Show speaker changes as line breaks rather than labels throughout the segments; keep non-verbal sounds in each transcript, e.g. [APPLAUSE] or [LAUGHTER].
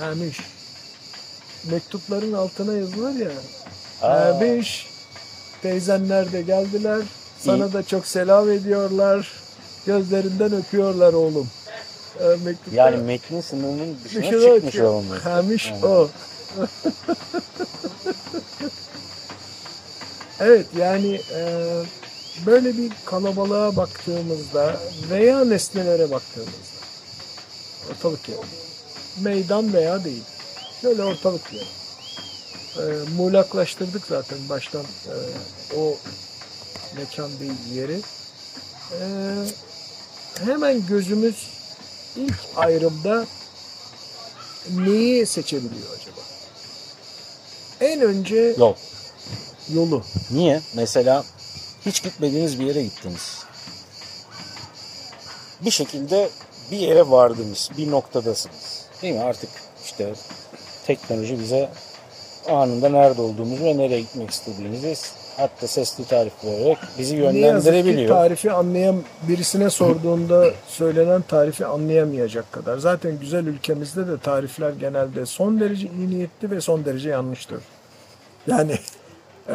Ermiş. Mektupların altına yazılır ya. Ermiş. Teyzenler de geldiler. Sana da çok selam ediyorlar. Gözlerinden öpüyorlar oğlum. Ee, mektupta
Yani metnin sınırının dışına
dışına
çıkmış
öpüyor.
olması.
Ermiş o. evet yani e, böyle bir kalabalığa baktığımızda veya nesnelere baktığımızda ortalık yeri. Meydan veya değil. Şöyle ortalık yeri. E, muğlaklaştırdık zaten baştan e, o mekan değil yeri. E, hemen gözümüz ilk ayrımda neyi seçebiliyor acaba? En önce
Yol.
yolu.
Niye? Mesela hiç gitmediğiniz bir yere gittiniz. Bir şekilde bir yere vardınız. Bir noktadasınız. Değil mi? Artık işte teknoloji bize anında nerede olduğumuzu ve nereye gitmek istediğimizi hatta sesli tarif vererek bizi
Ne yazık ki
yönlendirebiliyor.
tarifi anlayam birisine sorduğunda söylenen tarifi anlayamayacak kadar. Zaten güzel ülkemizde de tarifler genelde son derece iyi niyetli ve son derece yanlıştır. Yani e,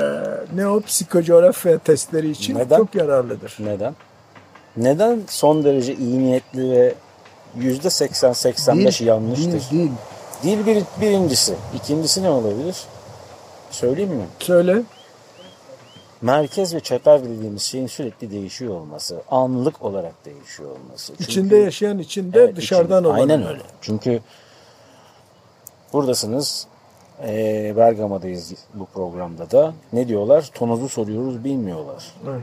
ne o psikocoğrafya testleri için
Neden?
çok yararlıdır.
Neden? Neden son derece iyi niyetli ve yüzde 80-85 yanlıştır?
Değil, değil.
Dil bir, birincisi. İkincisi ne olabilir? Söyleyeyim mi?
Söyle.
Merkez ve çeper dediğimiz şeyin sürekli değişiyor olması, anlık olarak değişiyor olması. Çünkü-
İçinde yaşayan içinde
Evet,
dışarıdan olan.
Aynen öyle. Çünkü buradasınız, eee Bergama'dayız bu programda da. Ne diyorlar? Tonozu soruyoruz, bilmiyorlar.
Evet.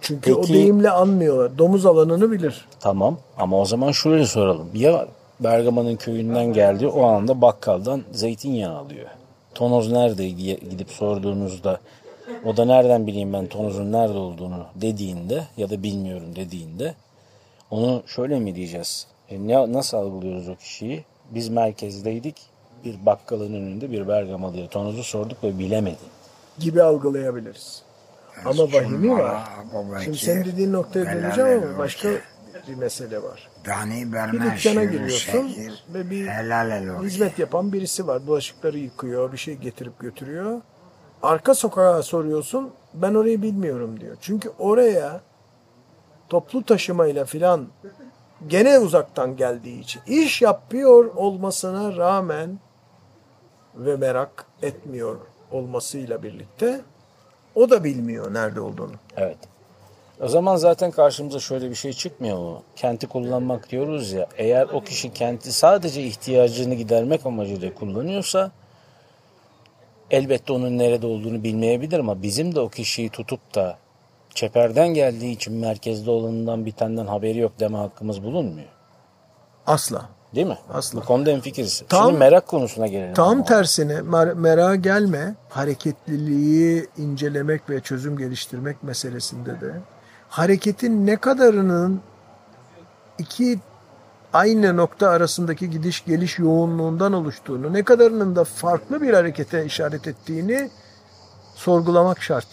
Çünkü o
Peki-
deyimle anmıyorlar. Domuz alanını bilir.
Tamam ama o zaman şöyle soralım. Ya Bergama'nın köyünden geldi o anda bakkaldan zeytinyağı alıyor. Tonoz nerede gidip sorduğunuzda o da nereden bileyim ben tonozun nerede olduğunu dediğinde ya da bilmiyorum dediğinde onu şöyle mi diyeceğiz? E ne, nasıl algılıyoruz o kişiyi? Biz merkezdeydik. Bir bakkalın önünde bir Bergamalı'ya tonozu sorduk ve bilemedi.
gibi algılayabiliriz. Ama vahimi var. Şimdi senin dediğin noktaya döneceğim ama başka bir mesele var. Bir dükkana giriyorsun ve bir hizmet yapan birisi var. Bulaşıkları yıkıyor, bir şey getirip götürüyor. Arka sokağa soruyorsun, ben orayı bilmiyorum diyor. Çünkü oraya toplu taşımayla filan gene uzaktan geldiği için iş yapıyor olmasına rağmen ve merak etmiyor olmasıyla birlikte o da bilmiyor nerede olduğunu.
Evet. O zaman zaten karşımıza şöyle bir şey çıkmıyor mu? Kenti kullanmak diyoruz ya. Eğer o kişi kenti sadece ihtiyacını gidermek amacıyla kullanıyorsa elbette onun nerede olduğunu bilmeyebilir ama bizim de o kişiyi tutup da çeperden geldiği için merkezde olanından bitenden haberi yok deme hakkımız bulunmuyor.
Asla.
Değil mi?
Asla.
Bu konuda hemfikiriz.
Tam-
Şimdi merak konusuna gelelim.
Tam tersine mer- merak gelme, hareketliliği incelemek ve çözüm geliştirmek meselesinde de hareketin ne kadarının iki aynı nokta arasındaki gidiş geliş yoğunluğundan oluştuğunu, ne kadarının da farklı bir harekete işaret ettiğini sorgulamak şart.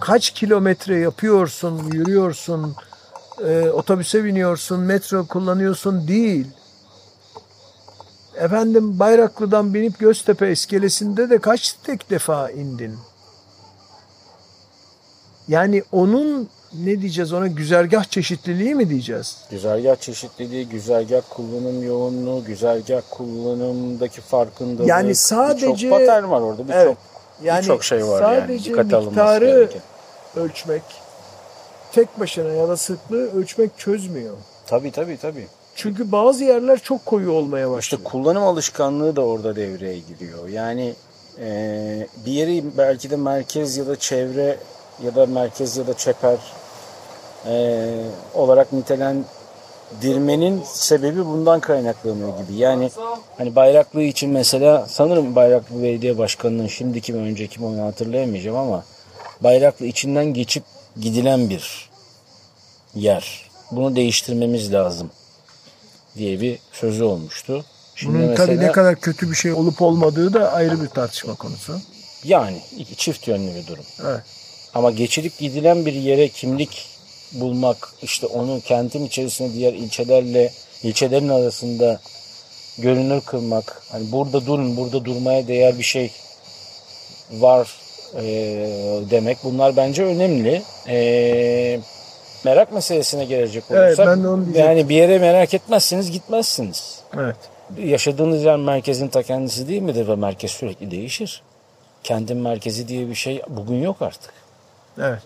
Kaç kilometre yapıyorsun, yürüyorsun, e, otobüse biniyorsun, metro kullanıyorsun değil. Efendim Bayraklı'dan binip Göztepe iskelesinde de kaç tek defa indin? Yani onun ne diyeceğiz ona güzergah çeşitliliği mi diyeceğiz?
Güzergah çeşitliliği, güzergah kullanım yoğunluğu, güzergah kullanımdaki farkındalık.
Yani sadece-
Birçok patern var orada. Birçok
Evet. Yani
birçok şey var yani.
sadece
Dikkate alınması
miktarı
gereken.
ölçmek tek başına ya da sıklığı ölçmek çözmüyor.
Tabii tabii tabii.
Çünkü bazı yerler çok koyu olmaya
İşte
başladı.
kullanım alışkanlığı da orada devreye giriyor. Yani e, bir yeri belki de merkez ya da çevre ya da merkez ya da çeper e, olarak nitelendirmenin sebebi bundan kaynaklanıyor gibi. Yani hani Bayraklı için mesela sanırım Bayraklı Belediye Başkanı'nın şimdiki mi önceki mi onu hatırlayamayacağım ama Bayraklı içinden geçip gidilen bir yer. Bunu değiştirmemiz lazım diye bir sözü olmuştu. Şimdi
Bunun tabii ne kadar kötü bir şey olup olmadığı da ayrı bir tartışma konusu.
Yani iki çift yönlü bir durum.
Evet.
Ama geçilip gidilen bir yere kimlik bulmak, işte onu kentin içerisinde diğer ilçelerle ilçelerin arasında görünür kılmak, hani burada durun, burada durmaya değer bir şey var eee, demek. Bunlar bence önemli. Eee, merak meselesine gelecek
Evet,
olursak,
ben de onu diyecektim.
yani bir yere merak etmezseniz gitmezsiniz.
Evet.
Yaşadığınız yer merkezin ta kendisi değil midir ve merkez sürekli değişir. Kentin merkezi diye bir şey bugün yok artık.
Evet.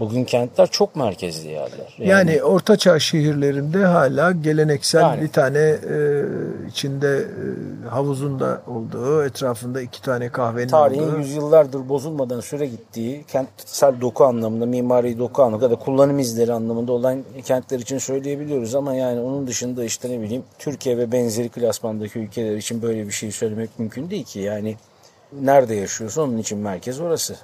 Bugün kentler çok merkezli yerler.
Yani, ortaçağ şehirlerinde hala geleneksel
Yani.
bir tane e, içinde e, havuzun da olduğu, etrafında iki tane kahvenin
tarihin
olduğu.
yüzyıllardır bozulmadan süre gittiği kentsel doku anlamında, mimari doku anlamında da kullanım izleri anlamında olan kentler için söyleyebiliyoruz ama yani onun dışında işte ne bileyim Türkiye ve benzeri klasmandaki ülkeler için böyle bir şey söylemek mümkün değil ki. Yani nerede yaşıyorsa onun için merkez orası.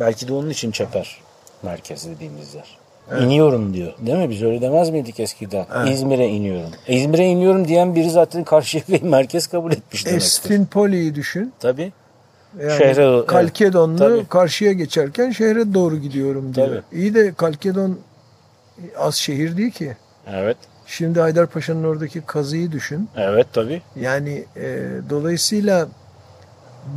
Belki de onun için çeper merkez dediğimiz yer. İniyorum diyor. Değil mi? Biz öyle demez miydik eskiden? İzmir'e iniyorum. E, İzmir'e iniyorum diyen biri zaten Karşıyaka'yı merkez kabul etmiş demektir.
Estinpoli'yi düşün.
Tabii.
Yani
Şehre- evet.
Kalkedonlu
Tabii.
karşıya geçerken şehre doğru gidiyorum diyor.
Tabii.
İyi de Kalkedon az şehir değil ki.
Evet.
Şimdi Haydarpaşa'nın oradaki kazıyı düşün.
Evet tabii.
Yani e, dolayısıyla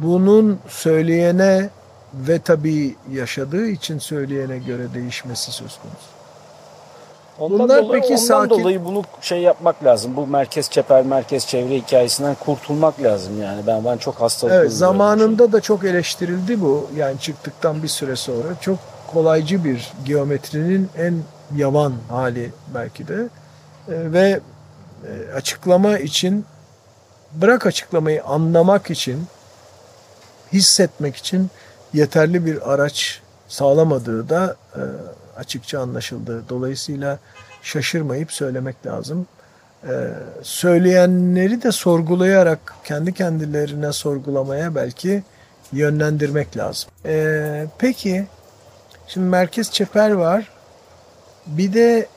bunun söyleyene ve tabii yaşadığı için söyleyene göre değişmesi söz konusu.
Ondan
Bunlar
dolayı,
peki
ondan
sakin-
dolayı bunu şey yapmak lazım. Bu merkez çeper, merkez çevre hikayesinden kurtulmak lazım yani. Ben ben çok hastalıklı
Evet zamanında da çok eleştirildi bu. Yani çıktıktan bir süre sonra çok kolaycı bir geometrinin en yavan hali belki de. E, ve e, açıklama için bırak açıklamayı anlamak için hissetmek için yeterli bir araç sağlamadığı da e, açıkça anlaşıldı. Dolayısıyla şaşırmayıp söylemek lazım. E, söyleyenleri de sorgulayarak kendi kendilerine sorgulamaya belki yönlendirmek lazım. E, peki şimdi merkez çeper var. Bir de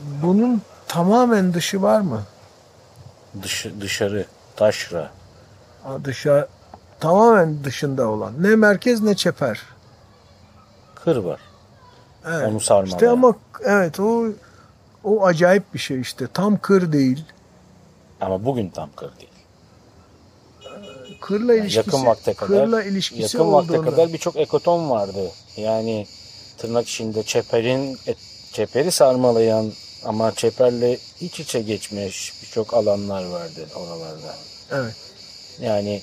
bunun tamamen dışı var mı?
Dışı, dışarı, taşra.
Ha, Dışa tamamen dışında olan. Ne merkez ne çeper.
Kır var.
Evet.
Onu sarmalı.
İşte ama evet o o acayip bir şey işte. Tam kır değil.
Ama bugün tam kır değil.
Kırla ilişkisi
yakın vakte kadar
kırla ilişkisi
yakın vakte kadar birçok ekoton vardı. Yani tırnak içinde çeperin et- çeperi sarmalayan ama çeperle iç içe geçmiş birçok alanlar vardı oralarda.
Evet.
Yani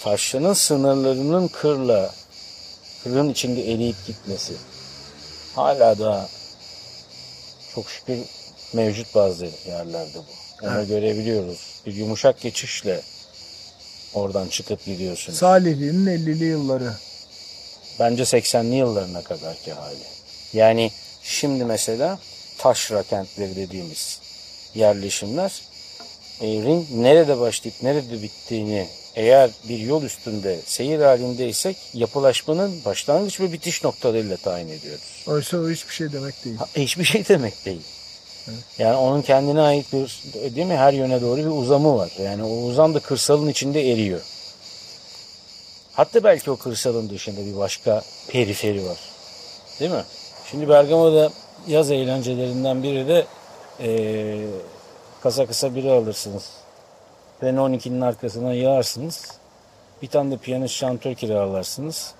taşranın sınırlarının kırla kırın içinde eriyip gitmesi hala da çok şükür mevcut bazı yerlerde bu. Onu
Evet.
görebiliyoruz. Bir yumuşak geçişle oradan çıkıp gidiyorsunuz.
Salihli'nin 50'li yılları.
Bence 80'li yıllarına kadarki hali. Yani şimdi mesela taşra kentleri dediğimiz yerleşimler e, ring nerede başlayıp nerede bittiğini eğer bir yol üstünde seyir halindeysek yapılaşmanın başlangıç ve bitiş noktalarıyla tayin ediyoruz.
Oysa o hiçbir şey demek değil.
Ha, Hiçbir şey [LAUGHS] demek değil. Yani onun kendine ait bir değil mi her yöne doğru bir uzamı var. Yani o uzam da kırsalın içinde eriyor. Hatta belki o kırsalın dışında bir başka periferi var. Değil mi? Şimdi Bergama'da yaz eğlencelerinden biri de eee kasa kısa biri alırsınız. Renault 12'nin arkasına yağarsınız. Bir tane de piyanist şantör kiralarsınız.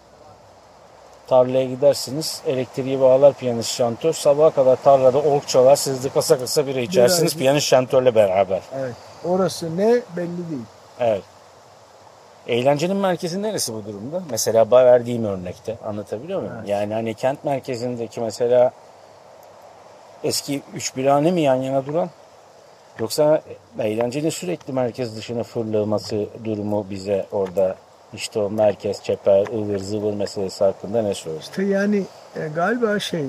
Tarlaya gidersiniz. Elektriği bağlar piyanist şantör. Sabaha kadar tarlada ork çalar. Siz de kasa kasa bira içersiniz
Biraz-
piyanist şantörle beraber.
Evet. Orası ne belli değil.
Evet. Eğlencenin merkezi neresi bu durumda? Mesela verdiğim örnekte anlatabiliyor muyum? Yani hani kent merkezindeki mesela eski üç birane mi yan yana duran? Yoksa eğlencenin sürekli merkez dışına fırlaması durumu bize orada işte o merkez, çeper, ıvır zıvır meselesi hakkında ne söylüyor?
İşte yani e, galiba şey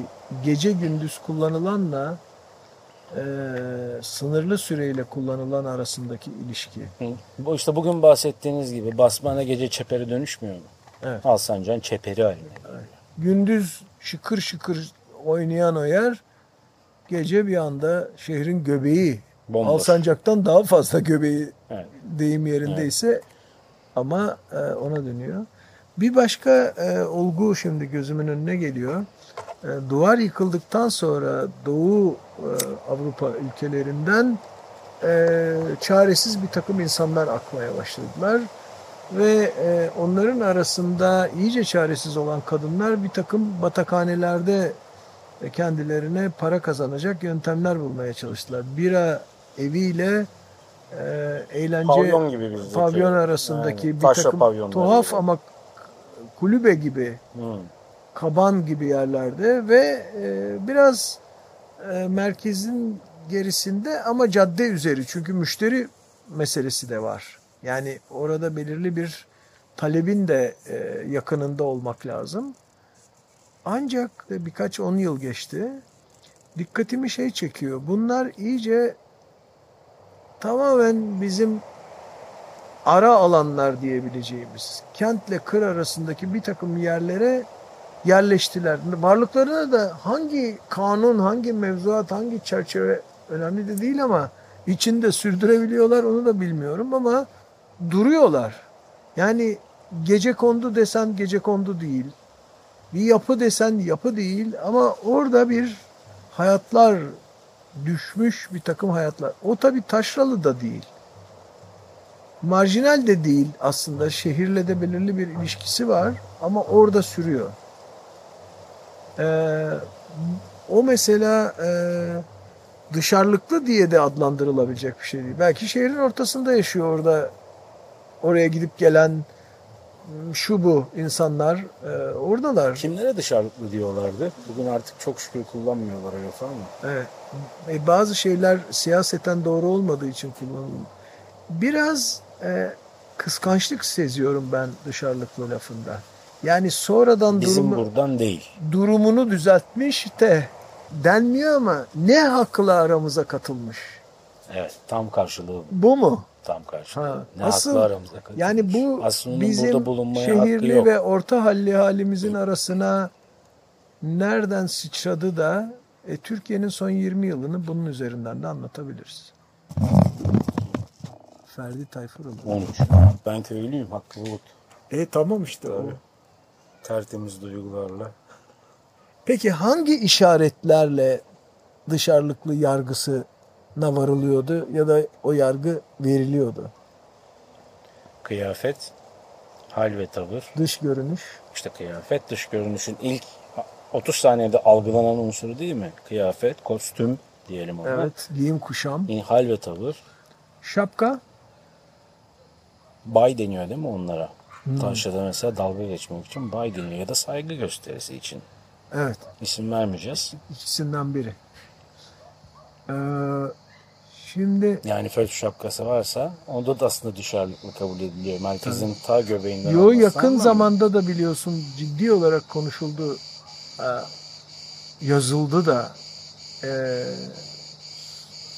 gece gündüz kullanılanla e, sınırlı süreyle kullanılan arasındaki ilişki.
Hı. Bu işte bugün bahsettiğiniz gibi basmana gece çepere dönüşmüyor mu?
Evet.
Alsancak'ın çeperi haline.
Gündüz şıkır şıkır oynayan o yer gece bir anda şehrin göbeği
Bomboş.
Alsancak'tan daha fazla göbeği
Evet.
deyim yerindeyse ama e, ona dönüyor. Bir başka e, olgu şimdi gözümün önüne geliyor. E, duvar yıkıldıktan sonra Doğu e, Avrupa ülkelerinden e, çaresiz bir takım insanlar akmaya başladılar. Ve e, onların arasında iyice çaresiz olan kadınlar bir takım batakhanelerde e, kendilerine para kazanacak yöntemler bulmaya çalıştılar. Bira eviyle e, eğlence
Pavyon gibi bizdeki.
pavyon arasındaki
Aynen.
bir takım tuhaf
gibi.
ama kulübe gibi
Hı.
kaban gibi yerlerde ve e, biraz e, merkezin gerisinde ama cadde üzeri çünkü müşteri meselesi de var. Yani orada belirli bir talebin de e, yakınında olmak lazım. Ancak birkaç on yıl geçti. Dikkatimi şey çekiyor. Bunlar iyice tamamen bizim ara alanlar diyebileceğimiz kentle kır arasındaki bir takım yerlere yerleştiler. Varlıklarına da hangi kanun, hangi mevzuat, hangi çerçeve önemli de değil ama içinde sürdürebiliyorlar onu da bilmiyorum ama duruyorlar. Yani gece kondu desen gece kondu değil. Bir yapı desen yapı değil ama orada bir hayatlar düşmüş bir takım hayatlar. O tabii taşralı da değil. Marjinal de değil aslında. Şehirle de belirli bir ilişkisi var ama orada sürüyor. Ee, o mesela e, dışarılıklı diye de adlandırılabilecek bir şey değil. Belki şehrin ortasında yaşıyor orada oraya gidip gelen şu bu insanlar e, oradalar.
Kimlere dışarılıklı diyorlardı? Bugün artık çok şükür kullanmıyorlar o lafı ama.
Evet. E, bazı şeyler siyaseten doğru olmadığı için kullanılıyor. Biraz e, kıskançlık seziyorum ben dışarılıklı lafında. Yani sonradan
Bizim
durumu,
buradan değil.
durumunu düzeltmiş de denmiyor ama ne hakla aramıza katılmış.
Evet tam karşılığı bu.
Bu mu?
Tam karşılığı.
Ha,
Ne
asıl-
haklı aramızda katılmış.
Yani bu
Aslında
bizim
burada
şehirli ve orta halli halimizin arasına nereden sıçradı da e, Türkiye'nin son 20 yılını bunun üzerinden de anlatabiliriz. Ferdi Tayfuroğlu.
13. Ben köylüyüm haklılık.
E tamam işte o.
Tabii. Tertemiz duygularla.
Peki hangi işaretlerle dışarılıklı yargısına varılıyordu ya da o yargı veriliyordu?
Kıyafet, hal ve tavır.
Dış görünüş.
İşte kıyafet dış görünüşün ilk 30 saniyede algılanan unsuru değil mi? Kıyafet, kostüm diyelim ona.
Evet. Giyim kuşam.
Hal ve tavır.
Şapka.
Bay deniyor değil mi onlara?
Hmm.
Taşra'da mesela dalga geçmek için bay deniyor ya da saygı gösterisi için.
Evet.
İsim vermeyeceğiz.
İkisinden biri. Ee, şimdi
Yani föt şapkası varsa onda da aslında dışarılıklı kabul ediliyor. Merkezin ta göbeğinden
yo yakın
ama
zamanda da biliyorsun ciddi olarak konuşuldu. Ee, yazıldı da ee,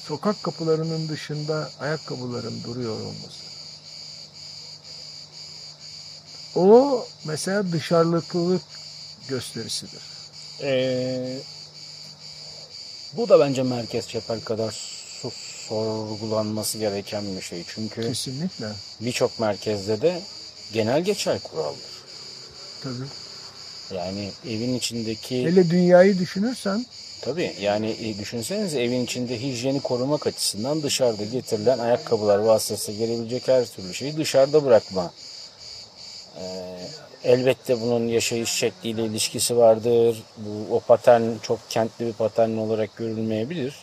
sokak kapılarının dışında ayakkabıların duruyor olması. O mesela dışarılıklılık gösterisidir.
Ee, bu da bence merkez çepel kadar sorgulanması gereken bir şey. Çünkü
Kesinlikle.
birçok merkezde de genel geçer kuraldır.
Tabii.
Yani evin içindeki
Hele dünyayı düşünürsen
tabii yani e, düşünsenize evin içinde hijyeni korumak açısından dışarıda getirilen ayakkabılar vasıtasıyla gelebilecek her türlü şeyi dışarıda bırakma. Ee, elbette bunun yaşayış şekliyle ilişkisi vardır. Bu o patern çok kentli bir patern olarak görülmeyebilir.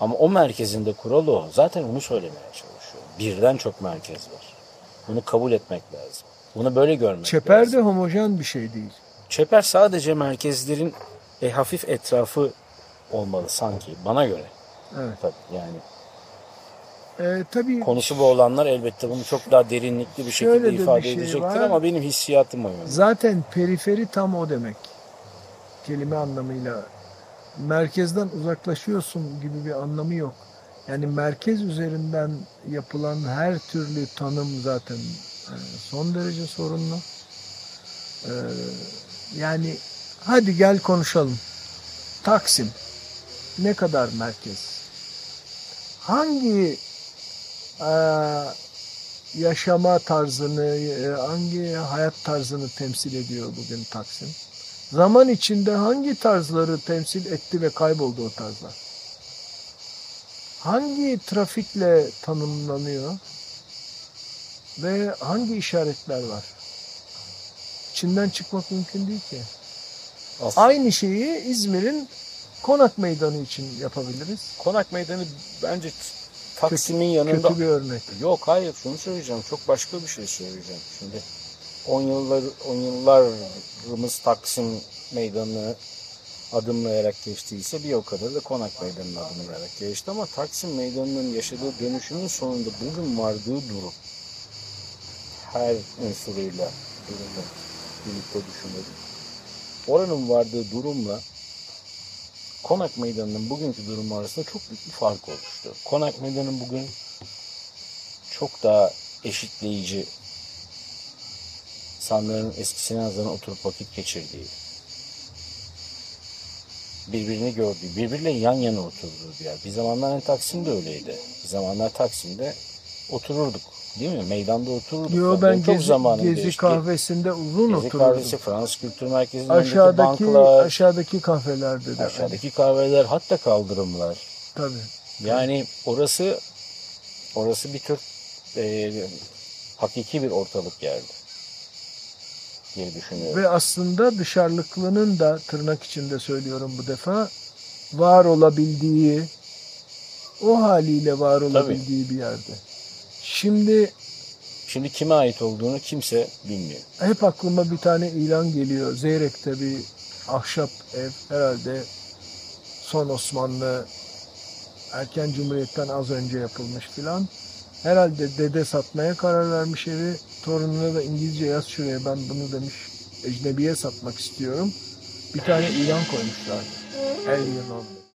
Ama o merkezinde kural o. Zaten onu söylemeye çalışıyor. Birden çok merkez var. Bunu kabul etmek lazım. Bunu böyle görmek
çeper
lazım.
de homojen bir şey değil.
Çeper sadece merkezlerin e, hafif etrafı olmalı sanki bana göre.
Evet.
Tabii yani.
E, tabii
Konusu bu olanlar elbette bunu çok daha derinlikli bir şekilde
de bir
ifade
şey
edecektir
var.
ama benim hissiyatım o yönde.
Zaten periferi tam o demek. Kelime anlamıyla. Merkezden uzaklaşıyorsun gibi bir anlamı yok. Yani merkez üzerinden yapılan her türlü tanım zaten e, son derece sorunlu. E, Yani hadi gel konuşalım. Taksim ne kadar merkez? Hangi e, yaşama tarzını, e, hangi hayat tarzını temsil ediyor bugün Taksim? Zaman içinde hangi tarzları temsil etti ve kayboldu o tarzlar? Hangi trafikle tanımlanıyor ve hangi işaretler var? İçinden çıkmak mümkün değil ki.
Aslında
Aynı şeyi İzmir'in Konak Meydanı için yapabiliriz.
Konak Meydanı bence Taksim'in yanında
Kötü bir örnek.
Yok hayır şunu söyleyeceğim. Çok başka bir şey söyleyeceğim. Şimdi 10 yıllar 10 yıllarımız Taksim Meydanı'nı adımlayarak geçtiyse bir o kadar da Konak Meydanı'nı adımlayarak geçti ama Taksim Meydanı'nın yaşadığı dönüşümün sonunda bugün vardığı durum her unsuruyla durumu birlikte düşünelim. Oranın vardığı durumla Konak Meydanı'nın bugünkü durumu arasında çok büyük bir fark oluştu. Konak Meydanı bugün çok daha eşitleyici insanların eskisine nazaran oturup vakit geçirdiği, birbirini gördüğü, birbiriyle yan yana oturduğu bir yer. Bir zamanlar hani Taksim'de öyleydi. Bir zamanlar Taksim'de otururduk. Değil mi? Meydanda otururduk.
Yo
Yani
ben
benim çok
gezi,
zamanım
gezi
geçti.
kahvesinde uzun
Gezi
oturdum.
kahvesi, Fransız Kültür Merkezi'nin
Aşağıdaki
banklar,
aşağıdaki kafelerde de.
aşağıdaki kahveler, hatta kaldırımlar.
Tabii.
Yani orası orası bir tür e, hakiki bir ortalık yerdi diye düşünüyorum.
Ve aslında dışarılıklının da tırnak içinde söylüyorum bu defa var olabildiği o haliyle var olabildiği bir yerde. Şimdi
Şimdi kime ait olduğunu kimse bilmiyor.
hep aklıma bir tane ilan geliyor. Zeyrek'te bir ahşap ev herhalde son Osmanlı erken cumhuriyetten az önce yapılmış filan. Herhalde dede satmaya karar vermiş evi. Torununa da İngilizce yaz şuraya ben bunu demiş ecnebiye satmak istiyorum. Bir tane ilan koymuşlar. Alien on.